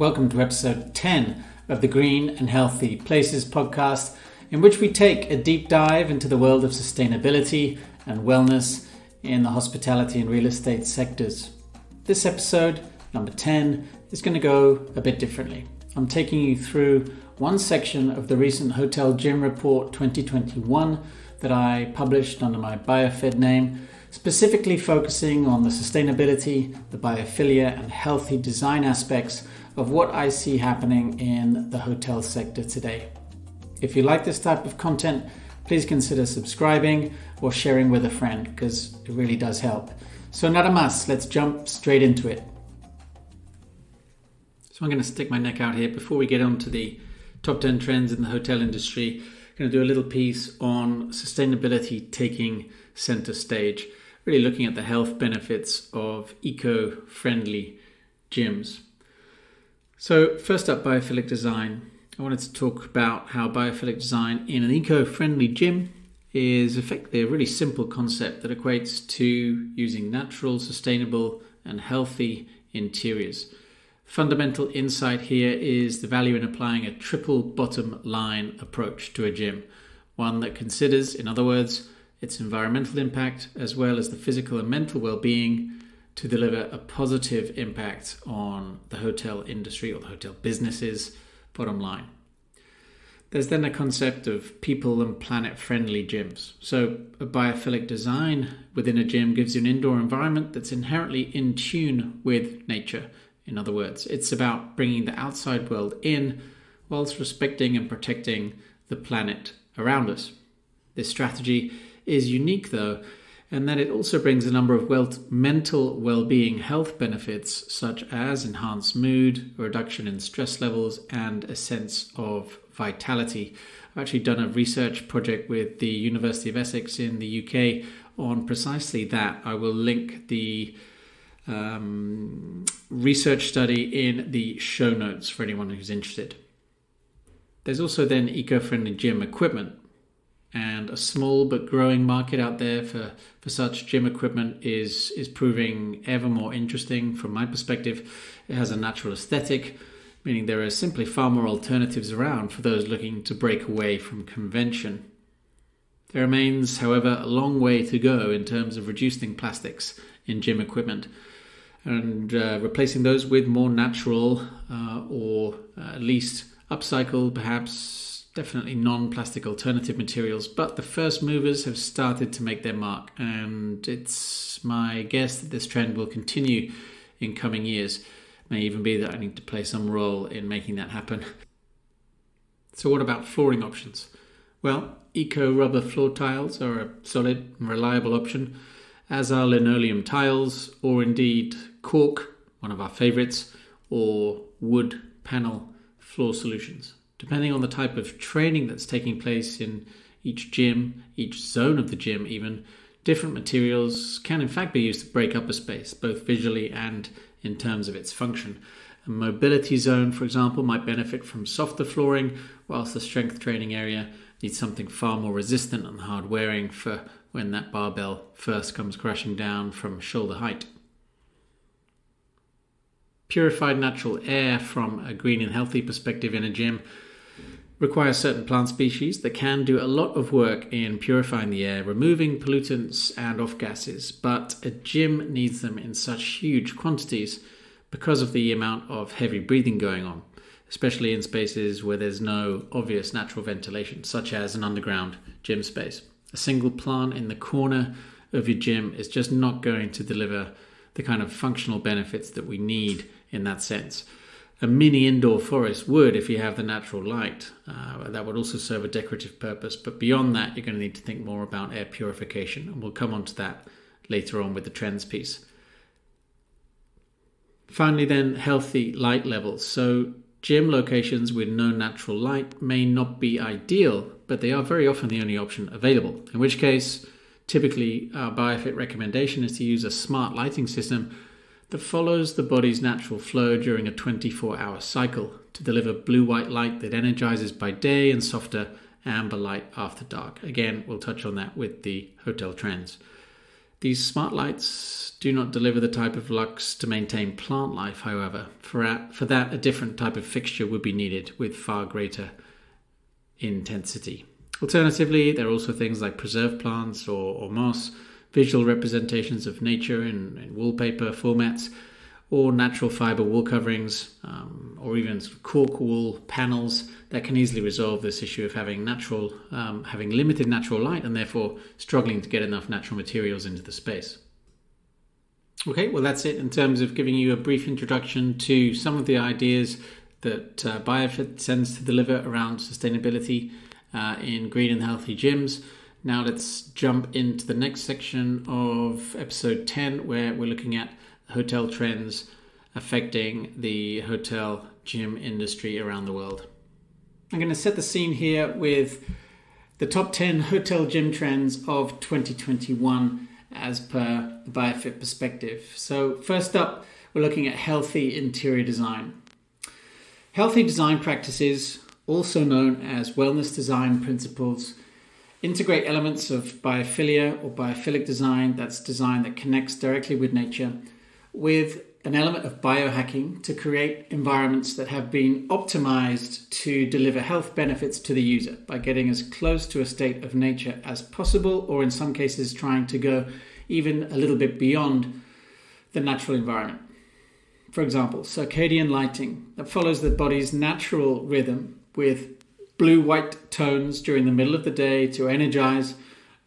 Welcome to episode 10 of the Green and Healthy Places podcast, in which we take a deep dive into the world of sustainability and wellness in the hospitality and real estate sectors. This episode, number 10, is going to go a bit differently. I'm taking you through one section of the recent Hotel Gym Report 2021 that I published under my BioFit name, specifically focusing on the sustainability, the biophilia, and healthy design aspects of what I see happening in the hotel sector today. If you like this type of content, please consider subscribing or sharing with a friend because it really does help. So, nada más, let's jump straight into it. So, I'm going to stick my neck out here before we get on to the top 10 trends in the hotel industry. I'm going to do a little piece on sustainability taking center stage, really looking at the health benefits of eco friendly gyms. So, first up, biophilic design. I wanted to talk about how biophilic design in an eco friendly gym is effectively a really simple concept that equates to using natural, sustainable, and healthy interiors. Fundamental insight here is the value in applying a triple bottom line approach to a gym, one that considers, in other words, its environmental impact as well as the physical and mental well being to deliver a positive impact on the hotel industry or the hotel business's bottom line. There's then a concept of people and planet friendly gyms. So, a biophilic design within a gym gives you an indoor environment that's inherently in tune with nature in other words, it's about bringing the outside world in whilst respecting and protecting the planet around us. This strategy is unique, though, and that it also brings a number of well- mental well being health benefits, such as enhanced mood, reduction in stress levels, and a sense of vitality. I've actually done a research project with the University of Essex in the UK on precisely that. I will link the um, research study in the show notes for anyone who's interested. There's also then eco friendly gym equipment, and a small but growing market out there for, for such gym equipment is, is proving ever more interesting from my perspective. It has a natural aesthetic, meaning there are simply far more alternatives around for those looking to break away from convention. There remains, however, a long way to go in terms of reducing plastics in gym equipment and uh, replacing those with more natural uh, or uh, at least upcycled, perhaps definitely non plastic alternative materials. But the first movers have started to make their mark, and it's my guess that this trend will continue in coming years. May even be that I need to play some role in making that happen. So, what about flooring options? Well, eco rubber floor tiles are a solid and reliable option as are linoleum tiles, or indeed cork, one of our favourites, or wood panel floor solutions. Depending on the type of training that's taking place in each gym, each zone of the gym, even, different materials can in fact be used to break up a space, both visually and in terms of its function. A mobility zone, for example, might benefit from softer flooring, whilst the strength training area needs something far more resistant and hard wearing for when that barbell first comes crashing down from shoulder height. Purified natural air from a green and healthy perspective in a gym requires certain plant species that can do a lot of work in purifying the air, removing pollutants and off gases, but a gym needs them in such huge quantities because of the amount of heavy breathing going on, especially in spaces where there's no obvious natural ventilation, such as an underground gym space. A single plant in the corner of your gym is just not going to deliver the kind of functional benefits that we need in that sense. A mini indoor forest would if you have the natural light. Uh, that would also serve a decorative purpose. But beyond that, you're going to need to think more about air purification. And we'll come on to that later on with the trends piece. Finally, then, healthy light levels. So, gym locations with no natural light may not be ideal but they are very often the only option available. In which case, typically our BioFit recommendation is to use a smart lighting system that follows the body's natural flow during a 24 hour cycle to deliver blue white light that energizes by day and softer amber light after dark. Again, we'll touch on that with the hotel trends. These smart lights do not deliver the type of lux to maintain plant life, however. For, a, for that, a different type of fixture would be needed with far greater intensity. Alternatively, there are also things like preserved plants or, or moss, visual representations of nature in, in wallpaper formats, or natural fiber wall coverings, um, or even cork wall panels that can easily resolve this issue of having natural, um, having limited natural light, and therefore struggling to get enough natural materials into the space. Okay, well that's it in terms of giving you a brief introduction to some of the ideas that uh, Biofit tends to deliver around sustainability uh, in green and healthy gyms. Now let's jump into the next section of episode 10, where we're looking at hotel trends affecting the hotel gym industry around the world. I'm going to set the scene here with the top 10 hotel gym trends of 2021 as per the Biofit perspective. So, first up, we're looking at healthy interior design. Healthy design practices, also known as wellness design principles, integrate elements of biophilia or biophilic design, that's design that connects directly with nature, with an element of biohacking to create environments that have been optimized to deliver health benefits to the user by getting as close to a state of nature as possible, or in some cases, trying to go even a little bit beyond the natural environment. For example, circadian lighting that follows the body's natural rhythm with blue white tones during the middle of the day to energize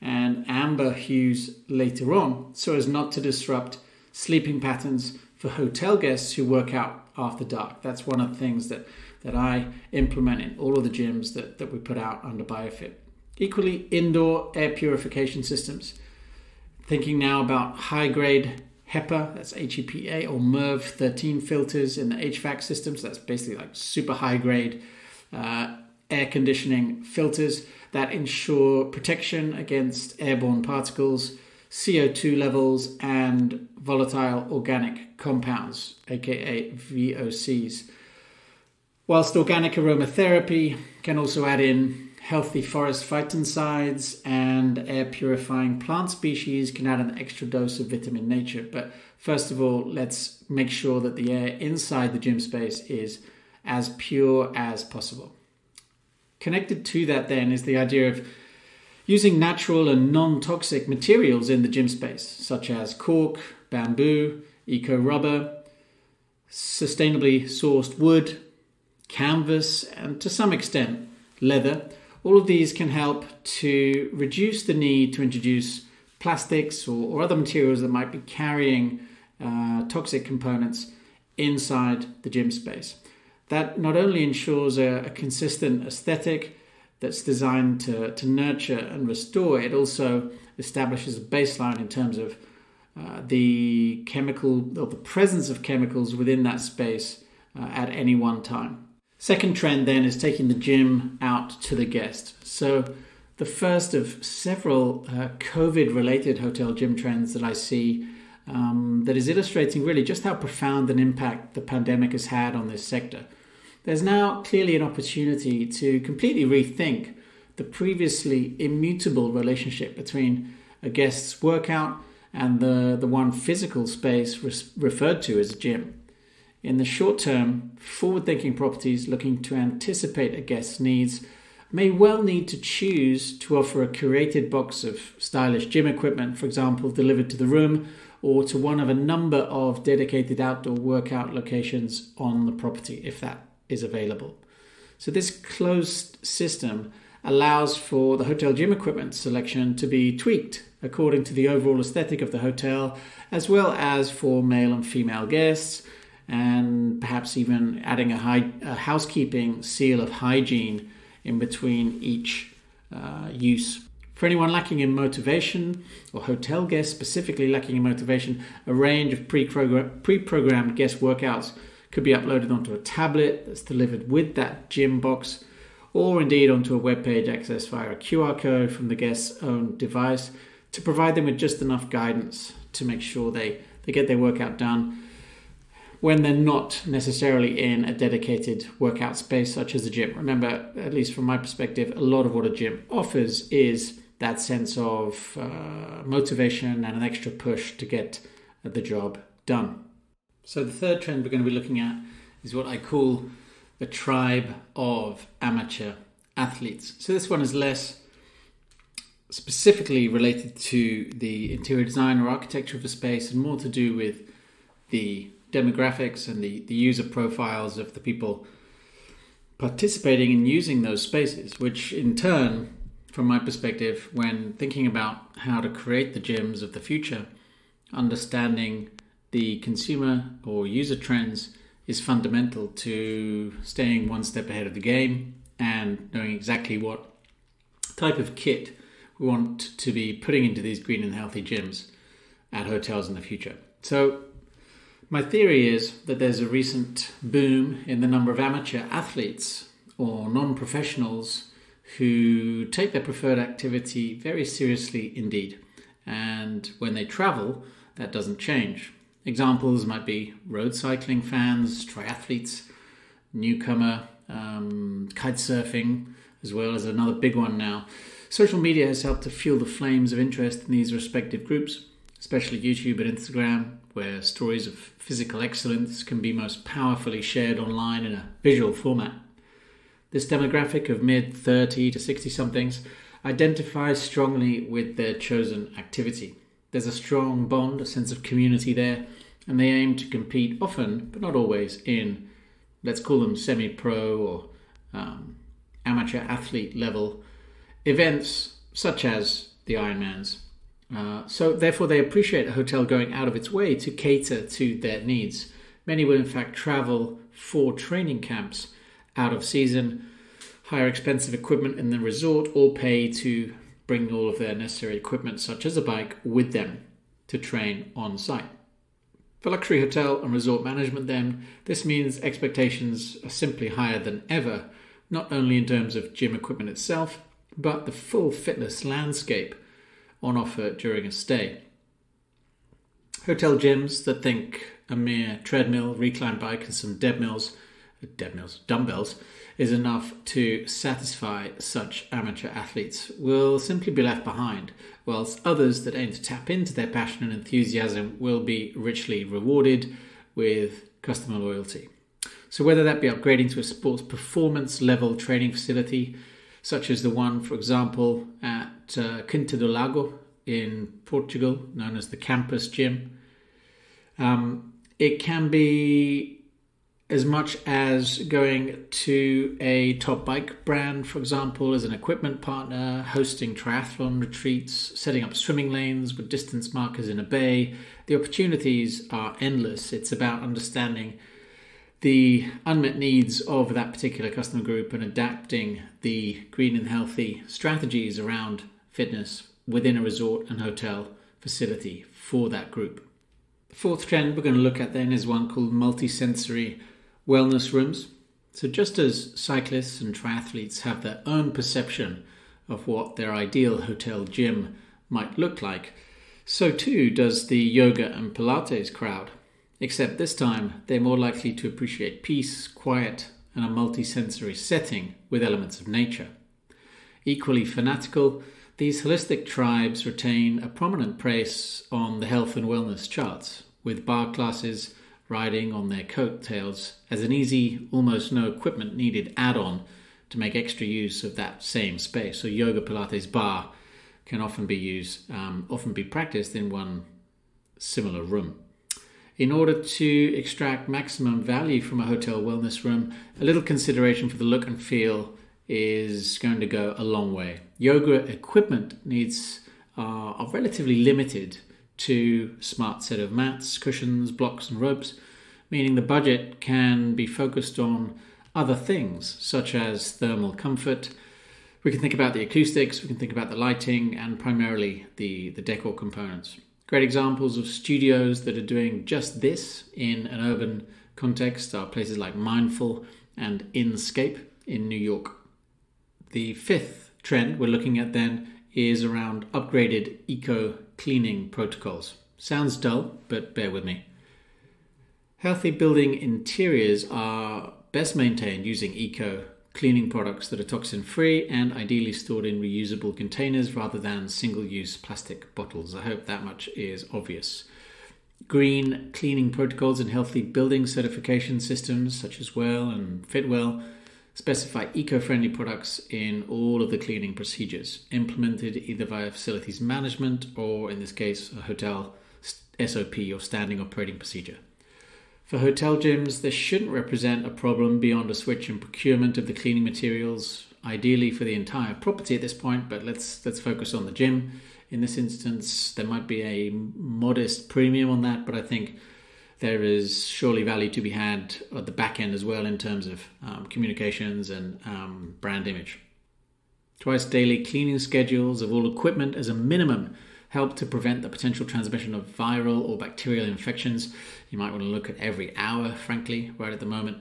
and amber hues later on so as not to disrupt sleeping patterns for hotel guests who work out after dark. That's one of the things that, that I implement in all of the gyms that, that we put out under BioFit. Equally, indoor air purification systems. Thinking now about high grade HEPA, that's HEPA, or MERV 13 filters in the HVAC systems. That's basically like super high grade uh, air conditioning filters that ensure protection against airborne particles CO2 levels, and volatile organic compounds, aka VOCs. Whilst organic aromatherapy can also add in healthy forest phytoncides and air purifying plant species can add an extra dose of vitamin nature. But first of all, let's make sure that the air inside the gym space is as pure as possible. Connected to that, then, is the idea of using natural and non toxic materials in the gym space, such as cork, bamboo, eco rubber, sustainably sourced wood, canvas, and to some extent leather. All of these can help to reduce the need to introduce plastics or, or other materials that might be carrying uh, toxic components inside the gym space. That not only ensures a, a consistent aesthetic, that's designed to, to nurture and restore, it also establishes a baseline in terms of uh, the chemical or the presence of chemicals within that space uh, at any one time. Second trend then is taking the gym out to the guest. So, the first of several uh, COVID related hotel gym trends that I see um, that is illustrating really just how profound an impact the pandemic has had on this sector there's now clearly an opportunity to completely rethink the previously immutable relationship between a guest's workout and the, the one physical space res- referred to as a gym. In the short term, forward thinking properties looking to anticipate a guest's needs may well need to choose to offer a curated box of stylish gym equipment, for example, delivered to the room or to one of a number of dedicated outdoor workout locations on the property, if that is available. So this closed system allows for the hotel gym equipment selection to be tweaked according to the overall aesthetic of the hotel, as well as for male and female guests, and perhaps even adding a, high, a housekeeping seal of hygiene in between each uh, use. For anyone lacking in motivation, or hotel guests specifically lacking in motivation, a range of pre programmed guest workouts could be uploaded onto a tablet that's delivered with that gym box, or indeed onto a web page accessed via a QR code from the guest's own device to provide them with just enough guidance to make sure they, they get their workout done when they're not necessarily in a dedicated workout space such as a gym. Remember, at least from my perspective, a lot of what a gym offers is that sense of uh, motivation and an extra push to get the job done. So, the third trend we're going to be looking at is what I call the tribe of amateur athletes. So, this one is less specifically related to the interior design or architecture of a space and more to do with the demographics and the, the user profiles of the people participating in using those spaces, which in turn, from my perspective, when thinking about how to create the gyms of the future, understanding the consumer or user trends is fundamental to staying one step ahead of the game and knowing exactly what type of kit we want to be putting into these green and healthy gyms at hotels in the future. So, my theory is that there's a recent boom in the number of amateur athletes or non professionals who take their preferred activity very seriously indeed. And when they travel, that doesn't change. Examples might be road cycling fans, triathletes, newcomer, um, kite surfing, as well as another big one now. Social media has helped to fuel the flames of interest in these respective groups, especially YouTube and Instagram, where stories of physical excellence can be most powerfully shared online in a visual format. This demographic of mid 30 to 60 somethings identifies strongly with their chosen activity. There's a strong bond, a sense of community there, and they aim to compete often, but not always, in let's call them semi pro or um, amateur athlete level events such as the Ironmans. Uh, so, therefore, they appreciate a hotel going out of its way to cater to their needs. Many will, in fact, travel for training camps out of season, hire expensive equipment in the resort, or pay to bring all of their necessary equipment, such as a bike, with them to train on site. For luxury hotel and resort management, then, this means expectations are simply higher than ever, not only in terms of gym equipment itself, but the full fitness landscape on offer during a stay. Hotel gyms that think a mere treadmill, recline bike, and some dead mills, dead mills, dumbbells, is enough to satisfy such amateur athletes will simply be left behind, whilst others that aim to tap into their passion and enthusiasm will be richly rewarded with customer loyalty. So, whether that be upgrading to a sports performance level training facility, such as the one, for example, at uh, Quinta do Lago in Portugal, known as the Campus Gym. Um, it can be as much as going to a top bike brand, for example, as an equipment partner, hosting triathlon retreats, setting up swimming lanes with distance markers in a bay. The opportunities are endless. It's about understanding the unmet needs of that particular customer group and adapting the green and healthy strategies around fitness within a resort and hotel facility for that group. The fourth trend we're going to look at then is one called multisensory wellness rooms. So, just as cyclists and triathletes have their own perception of what their ideal hotel gym might look like, so too does the yoga and Pilates crowd except this time they're more likely to appreciate peace, quiet, and a multisensory setting with elements of nature. Equally fanatical, these holistic tribes retain a prominent place on the health and wellness charts, with barre classes riding on their coattails as an easy, almost no equipment needed add on to make extra use of that same space. So, yoga, Pilates, barre can often be used, um, often be practiced in one similar room. In order to extract maximum value from a hotel wellness room, a little consideration for the look and feel is going to go a long way. Yoga equipment needs uh, are relatively limited to smart set of mats, cushions, blocks, and ropes, meaning the budget can be focused on other things such as thermal comfort. We can think about the acoustics, we can think about the lighting, and primarily the, the decor components. Great examples of studios that are doing just this in an urban context are places like MNDFL and Inscape in New York. The fifth trend we're looking at then is around upgraded eco cleaning protocols. Sounds dull, but bear with me. Healthy building interiors are best maintained using eco cleaning products that are toxin free and ideally stored in reusable containers rather than single use plastic bottles. I hope that much is obvious. Green cleaning protocols and healthy building certification systems such as WELL and Fitwel specify eco friendly products in all of the cleaning procedures, implemented either via facilities management or, in this case, a hotel SOP or standing operating procedure. For hotel gyms, this shouldn't represent a problem beyond a switch in procurement of the cleaning materials, ideally for the entire property at this point, but let's let's focus on the gym. In this instance, there might be a modest premium on that, but I think there is surely value to be had at the back end as well in terms of um, communications and um, brand image. Twice daily cleaning schedules of all equipment as a minimum help to prevent the potential transmission of viral or bacterial infections. You might want to look at every hour, frankly, right at the moment,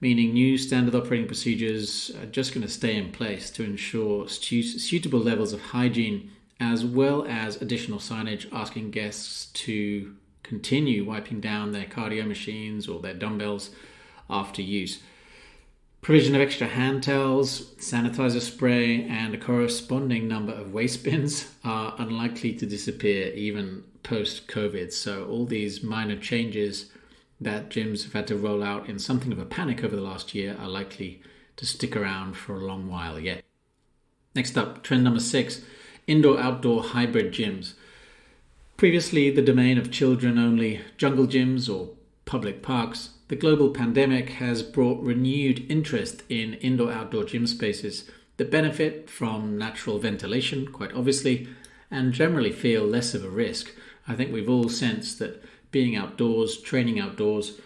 meaning new standard operating procedures are just going to stay in place to ensure suitable levels of hygiene as well as additional signage asking guests to continue wiping down their cardio machines or their dumbbells after use. Provision of extra hand towels, sanitizer spray, and a corresponding number of waste bins are unlikely to disappear even post COVID. So, all these minor changes that gyms have had to roll out in something of a panic over the last year are likely to stick around for a long while yet. Next up, trend number six indoor outdoor hybrid gyms. Previously the domain of children only jungle gyms or public parks, the global pandemic has brought renewed interest in indoor outdoor gym spaces that benefit from natural ventilation, quite obviously, and generally feel less of a risk. I think we've all sensed that being outdoors, training outdoors,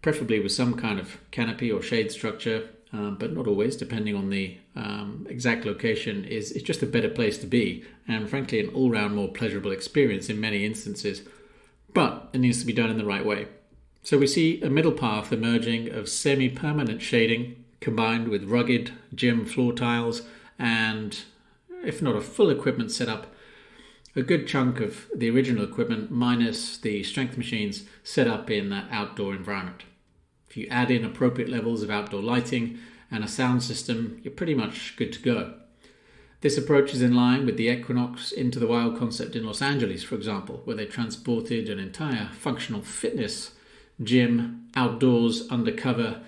preferably with some kind of canopy or shade structure, um, but not always, depending on the um, exact location, is, is just a better place to be, and frankly, an all round more pleasurable experience in many instances. But it needs to be done in the right way. So we see a middle path emerging of semi permanent shading combined with rugged gym floor tiles and, if not a full equipment setup, a good chunk of the original equipment minus the strength machines set up in that outdoor environment. You add in appropriate levels of outdoor lighting and a sound system, you're pretty much good to go. This approach is in line with the Equinox into the Wild concept in Los Angeles, for example, where they transported an entire functional fitness gym, outdoors, undercover,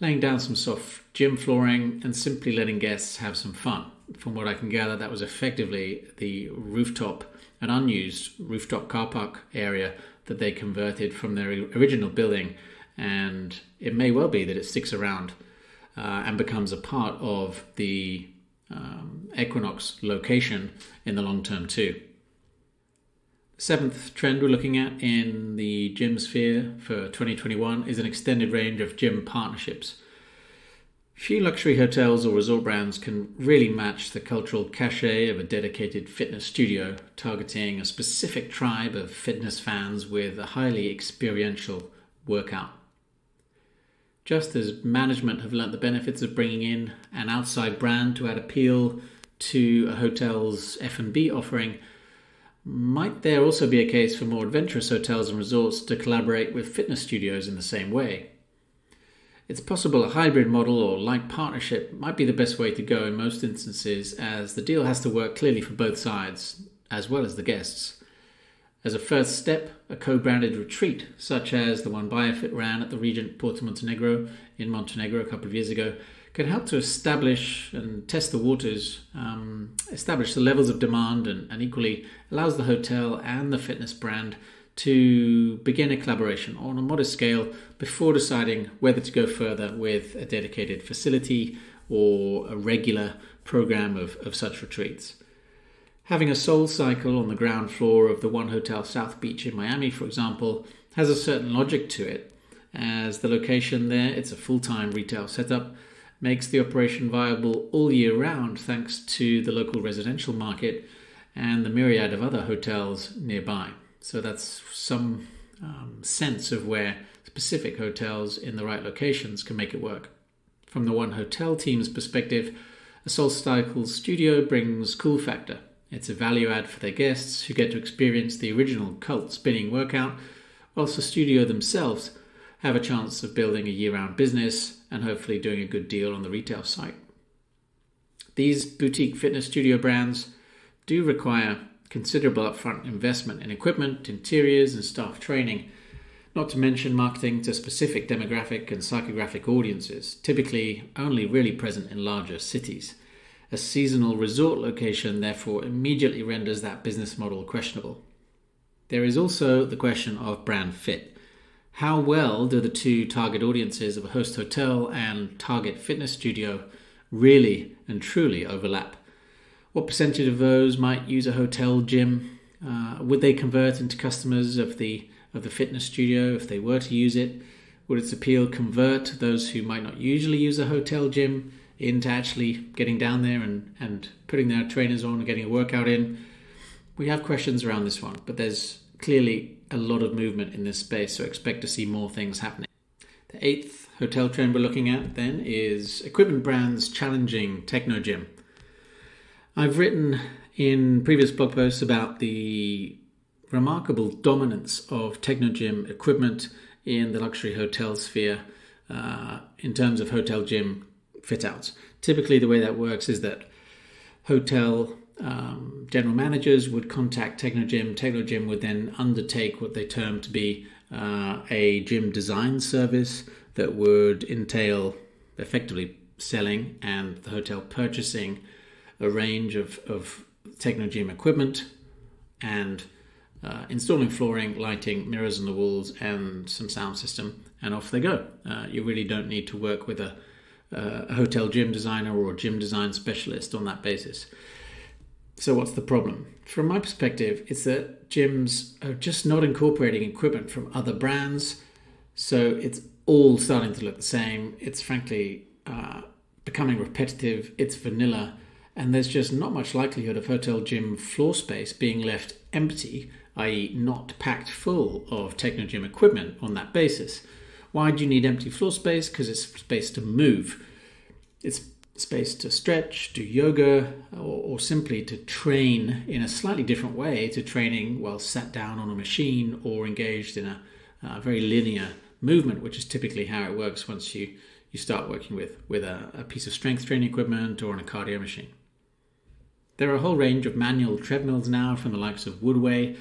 laying down some soft gym flooring, and simply letting guests have some fun. From what I can gather, that was effectively the rooftop, an unused rooftop car park area that they converted from their original building. And it may well be that it sticks around uh, and becomes a part of the um, Equinox location in the long term, too. Seventh trend we're looking at in the gym sphere for 2021 is an extended range of gym partnerships. Few luxury hotels or resort brands can really match the cultural cachet of a dedicated fitness studio targeting a specific tribe of fitness fans with a highly experiential workout. Just as management have learnt the benefits of bringing in an outside brand to add appeal to a hotel's F&B offering, might there also be a case for more adventurous hotels and resorts to collaborate with fitness studios in the same way? It's possible a hybrid model or like partnership might be the best way to go in most instances, as the deal has to work clearly for both sides, as well as the guests. As a first step, a co branded retreat, such as the one Biofit ran at the Regent Porto Montenegro in Montenegro a couple of years ago, can help to establish and test the waters, um, establish the levels of demand, and, and equally allows the hotel and the fitness brand to begin a collaboration on a modest scale before deciding whether to go further with a dedicated facility or a regular program of, of such retreats. Having a SoulCycle on the ground floor of the One Hotel South Beach in Miami, for example, has a certain logic to it, as the location there, it's a full time retail setup makes the operation viable all year round thanks to the local residential market and the myriad of other hotels nearby. So that's some um, sense of where specific hotels in the right locations can make it work. From the One Hotel team's perspective, a SoulCycle studio brings cool factor. It's a value add for their guests who get to experience the original cult spinning workout, whilst the studio themselves have a chance of building a year round business and hopefully doing a good deal on the retail site. These boutique fitness studio brands do require considerable upfront investment in equipment, interiors, and staff training, not to mention marketing to specific demographic and psychographic audiences, typically only really present in larger cities. A seasonal resort location, therefore, immediately renders that business model questionable. There is also the question of brand fit. How well do the two target audiences of a host hotel and target fitness studio really and truly overlap? What percentage of those might use a hotel gym? Uh, would they convert into customers of the of the fitness studio if they were to use it? Would its appeal convert those who might not usually use a hotel gym into actually getting down there and, and putting their trainers on and getting a workout in? We have questions around this one, but there's clearly a lot of movement in this space, so expect to see more things happening. The eighth hotel trend we're looking at then is equipment brands challenging Technogym. I've written in previous blog posts about the remarkable dominance of Technogym equipment in the luxury hotel sphere uh, in terms of hotel gym fit outs. Typically, the way that works is that hotel um, general managers would contact Technogym. Technogym would then undertake what they term to be uh, a gym design service that would entail effectively selling and the hotel purchasing a range of, of Technogym equipment and uh, installing flooring, lighting, mirrors on the walls, and some sound system, and off they go. Uh, you really don't need to work with a, uh, a hotel gym designer or a gym design specialist on that basis. So, what's the problem? From my perspective, it's that gyms are just not incorporating equipment from other brands. So, it's all starting to look the same. It's frankly uh, becoming repetitive. It's vanilla. And there's just not much likelihood of hotel gym floor space being left empty, i.e., not packed full of Technogym equipment on that basis. Why do you need empty floor space? Because it's space to move. It's space to stretch, do yoga, or, or, simply to train in a slightly different way to training while sat down on a machine or engaged in a, a very linear movement, which is typically how it works once you, you start working with, with a, a piece of strength training equipment or on a cardio machine. There are a whole range of manual treadmills now from the likes of Woodway.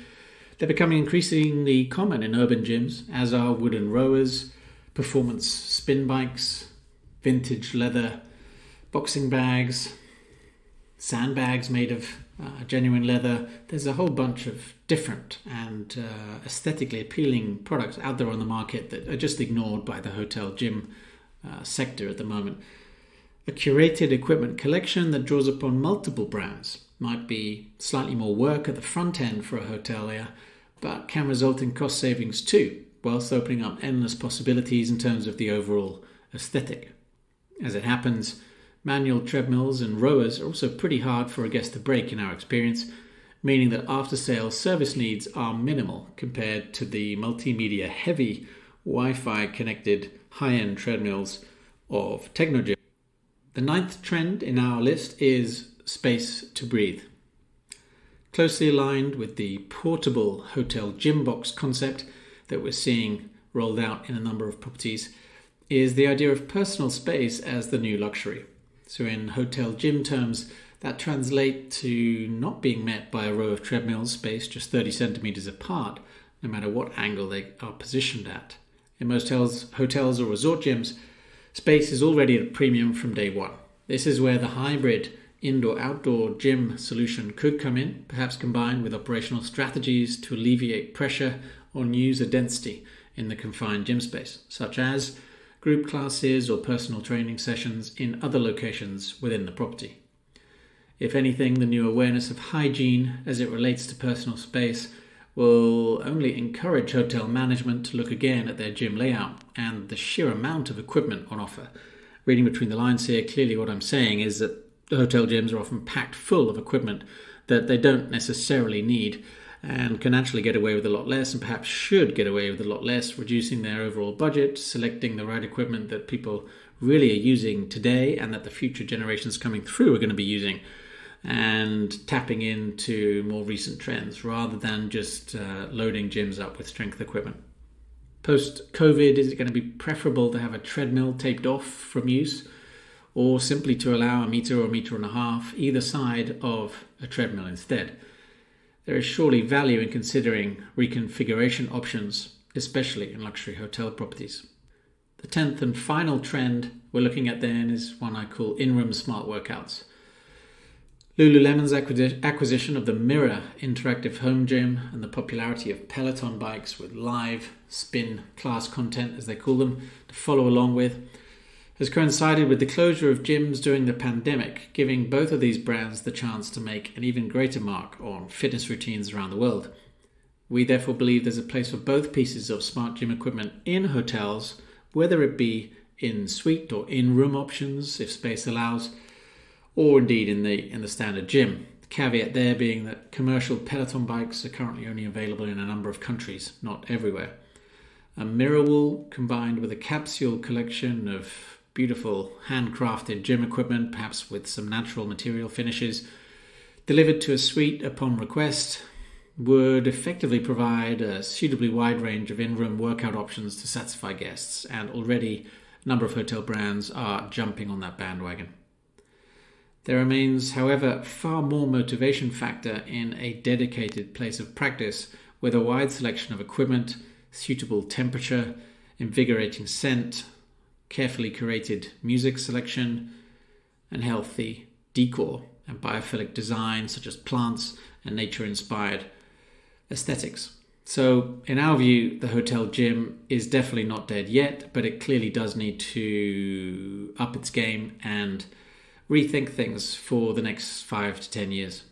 They're becoming increasingly common in urban gyms, as are wooden rowers, performance spin bikes, vintage leather boxing bags, sandbags made of uh, genuine leather. There's a whole bunch of different and uh, aesthetically appealing products out there on the market that are just ignored by the hotel gym uh, sector at the moment. A curated equipment collection that draws upon multiple brands might be slightly more work at the front end for a hotelier, but can result in cost savings too, whilst opening up endless possibilities in terms of the overall aesthetic. As it happens, Manual treadmills and rowers are also pretty hard for a guest to break in our experience, meaning that after sales service needs are minimal compared to the multimedia heavy Wi Fi connected high end treadmills of Technogym. The ninth trend in our list is space to breathe. Closely aligned with the portable hotel gym box concept that we're seeing rolled out in a number of properties is the idea of personal space as the new luxury. So, in hotel gym terms, that translates to not being met by a row of treadmills spaced just 30 centimeters apart, no matter what angle they are positioned at. In most hotels, hotels or resort gyms, space is already at a premium from day one. This is where the hybrid indoor outdoor gym solution could come in, perhaps combined with operational strategies to alleviate pressure on user density in the confined gym space, such as group classes, or personal training sessions in other locations within the property. If anything, the new awareness of hygiene as it relates to personal space will only encourage hotel management to look again at their gym layout and the sheer amount of equipment on offer. Reading between the lines here, clearly what I'm saying is that the hotel gyms are often packed full of equipment that they don't necessarily need and can actually get away with a lot less and perhaps should get away with a lot less, reducing their overall budget, selecting the right equipment that people really are using today and that the future generations coming through are going to be using, and tapping into more recent trends rather than just uh, loading gyms up with strength equipment. Post COVID, is it going to be preferable to have a treadmill taped off from use or simply to allow a meter or a meter and a half either side of a treadmill instead? There is surely value in considering reconfiguration options, especially in luxury hotel properties. The tenth and final trend we're looking at then is one I call in room smart workouts. Lululemon's acquisition of the Mirror interactive home gym and the popularity of Peloton bikes with live spin class content, as they call them, to follow along with has coincided with the closure of gyms during the pandemic, giving both of these brands the chance to make an even greater mark on fitness routines around the world. We therefore believe there's a place for both pieces of smart gym equipment in hotels, whether it be in suite or in room options if space allows, or indeed in the in the standard gym. The caveat there being that commercial Peloton bikes are currently only available in a number of countries, not everywhere. A mirror wool combined with a capsule collection of beautiful handcrafted gym equipment, perhaps with some natural material finishes, delivered to a suite upon request, would effectively provide a suitably wide range of in room workout options to satisfy guests, and already a number of hotel brands are jumping on that bandwagon. There remains, however, far more motivation factor in a dedicated place of practice with a wide selection of equipment, suitable temperature, invigorating scent, carefully curated music selection, and healthy decor and biophilic design, such as plants and nature inspired aesthetics. So, in our view, the hotel gym is definitely not dead yet, but it clearly does need to up its game and rethink things for the next five to ten years.